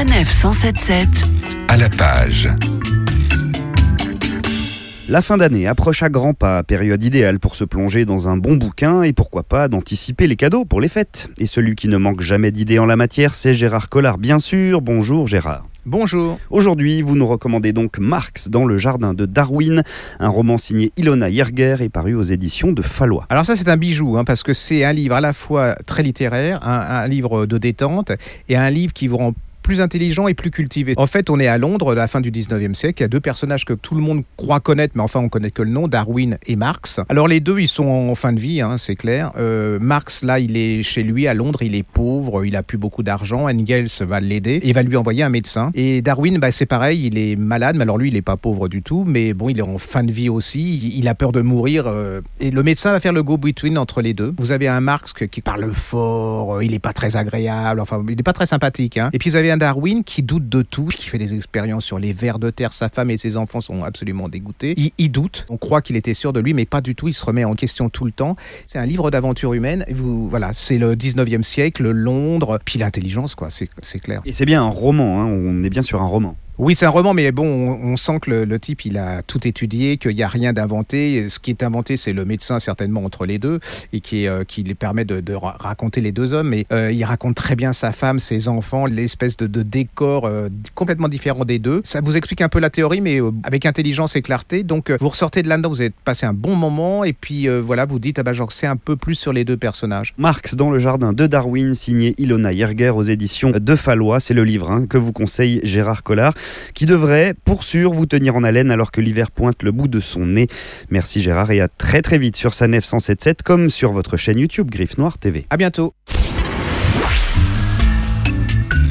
Sanef 177 à la page. La fin d'année approche à grands pas, période idéale pour se plonger dans un bon bouquin et pourquoi pas d'anticiper les cadeaux pour les fêtes. Et celui qui ne manque jamais d'idées en la matière, c'est Gérard Collard, bien sûr. Bonjour Gérard. Bonjour. Aujourd'hui, vous nous recommandez donc Marx dans le jardin de Darwin, un roman signé Ilona Yerger et paru aux éditions de Fallois. Alors ça c'est un bijou hein, parce que c'est un livre à la fois très littéraire, un, un livre de détente et un livre qui vous rend plus intelligent et plus cultivé. En fait, on est à Londres, à la fin du 19e siècle. Il y a deux personnages que tout le monde croit connaître, mais enfin, on connaît que le nom, Darwin et Marx. Alors, les deux, ils sont en fin de vie, hein, c'est clair. Euh, Marx, là, il est chez lui à Londres, il est pauvre, il a plus beaucoup d'argent. Engels va l'aider et va lui envoyer un médecin. Et Darwin, bah, c'est pareil, il est malade, mais alors lui, il n'est pas pauvre du tout, mais bon, il est en fin de vie aussi. Il a peur de mourir. Euh, et le médecin va faire le go-between entre les deux. Vous avez un Marx qui parle fort, euh, il n'est pas très agréable, enfin, il n'est pas très sympathique. Hein. Et puis, vous avez un Darwin qui doute de tout, qui fait des expériences sur les vers de terre. Sa femme et ses enfants sont absolument dégoûtés. Il, doute. On croit qu'il était sûr de lui, mais pas du tout. Il se remet en question tout le temps. C'est un livre d'aventure humaine. Vous, voilà, c'est le 19e siècle, Londres, puis l'intelligence, quoi. C'est c'est clair. Et c'est bien un roman, hein, on est bien sur un roman. Oui, c'est un roman, mais bon, on, sent que le, type, il a tout étudié, qu'il n'y a rien d'inventé. Ce qui est inventé, c'est le médecin, certainement, entre les deux, et qui, euh, qui lui permet de, de, raconter les deux hommes. Mais euh, il raconte très bien sa femme, ses enfants, l'espèce de, de, décor euh, complètement différent des deux. Ça vous explique un peu la théorie, mais euh, avec intelligence et clarté. Donc, euh, vous ressortez de là-dedans, vous avez passé un bon moment, et puis euh, voilà, vous dites, ah ben, j'en sais un peu plus sur les deux personnages. Marx dans le jardin de Darwin, signé Ilona Yerger aux éditions de Fallois. C'est le livre hein, que vous conseille Gérard Collard qui devrait, pour sûr, vous tenir en haleine alors que l'hiver pointe le bout de son nez. Merci Gérard et à très très vite sur Sanef 177 comme sur votre chaîne YouTube Griffe Noire TV. À bientôt.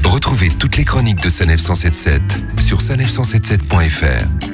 Retrouvez toutes les chroniques de Sanef 177 sur sanef177.fr.